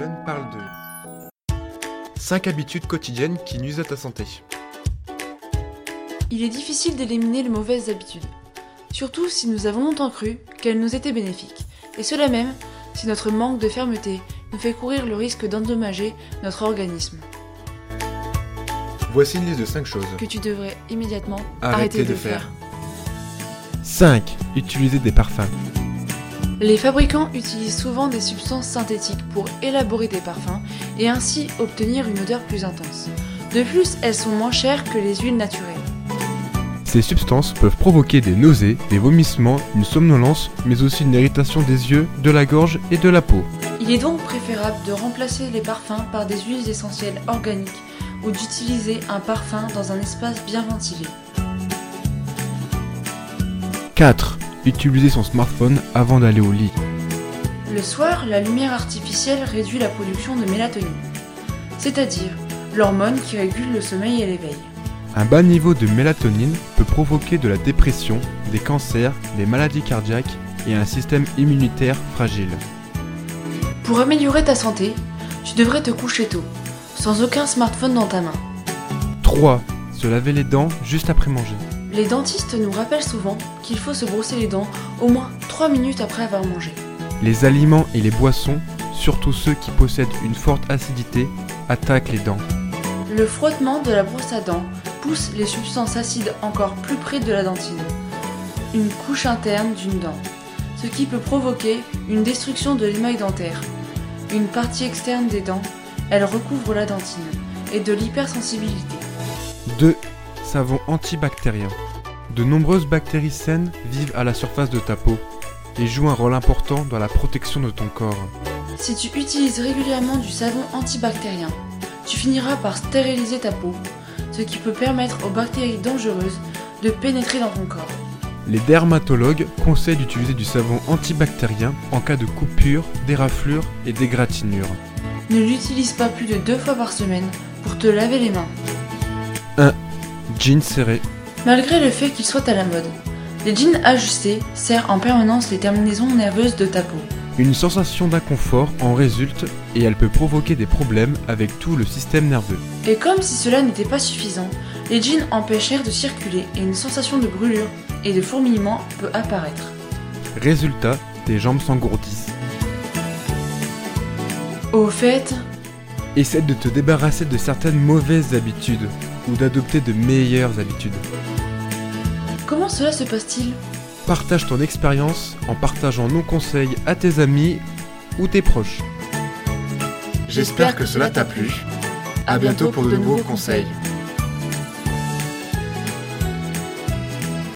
jeunes parle de 5 habitudes quotidiennes qui nuisent à ta santé. Il est difficile d'éliminer les mauvaises habitudes, surtout si nous avons longtemps cru qu'elles nous étaient bénéfiques, et cela même si notre manque de fermeté nous fait courir le risque d'endommager notre organisme. Voici une liste de 5 choses. Que tu devrais immédiatement Arrêter arrêter, de de, faire. faire. 5. Utiliser des parfums. Les fabricants utilisent souvent des substances synthétiques pour élaborer des parfums et ainsi obtenir une odeur plus intense. De plus, elles sont moins chères que les huiles naturelles. Ces substances peuvent provoquer des nausées, des vomissements, une somnolence, mais aussi une irritation des yeux, de la gorge et de la peau. Il est donc préférable de remplacer les parfums par des huiles essentielles organiques ou d'utiliser un parfum dans un espace bien ventilé. 4. Utiliser son smartphone avant d'aller au lit. Le soir, la lumière artificielle réduit la production de mélatonine, c'est-à-dire l'hormone qui régule le sommeil et l'éveil. Un bas niveau de mélatonine peut provoquer de la dépression, des cancers, des maladies cardiaques et un système immunitaire fragile. Pour améliorer ta santé, tu devrais te coucher tôt, sans aucun smartphone dans ta main. 3. Se laver les dents juste après manger. Les dentistes nous rappellent souvent qu'il faut se brosser les dents au moins 3 minutes après avoir mangé. Les aliments et les boissons, surtout ceux qui possèdent une forte acidité, attaquent les dents. Le frottement de la brosse à dents pousse les substances acides encore plus près de la dentine, une couche interne d'une dent, ce qui peut provoquer une destruction de l'émail dentaire. Une partie externe des dents, elle recouvre la dentine, et de l'hypersensibilité. 2. Savon antibactérien. De nombreuses bactéries saines vivent à la surface de ta peau et jouent un rôle important dans la protection de ton corps. Si tu utilises régulièrement du savon antibactérien, tu finiras par stériliser ta peau, ce qui peut permettre aux bactéries dangereuses de pénétrer dans ton corps. Les dermatologues conseillent d'utiliser du savon antibactérien en cas de coupure, d'éraflure et d'égratignure. Ne l'utilise pas plus de deux fois par semaine pour te laver les mains. Jeans serrés. Malgré le fait qu'il soit à la mode, les jeans ajustés serrent en permanence les terminaisons nerveuses de ta peau. Une sensation d'inconfort en résulte et elle peut provoquer des problèmes avec tout le système nerveux. Et comme si cela n'était pas suffisant, les jeans empêchent l'air de circuler et une sensation de brûlure et de fourmillement peut apparaître. Résultat, tes jambes s'engourdissent. Au fait, Essaie de te débarrasser de certaines mauvaises habitudes ou d'adopter de meilleures habitudes. comment cela se passe-t-il? Partage ton expérience en partageant nos conseils à tes amis ou tes proches. J'espère que cela t'a plu. À bientôt pour de nouveaux conseils.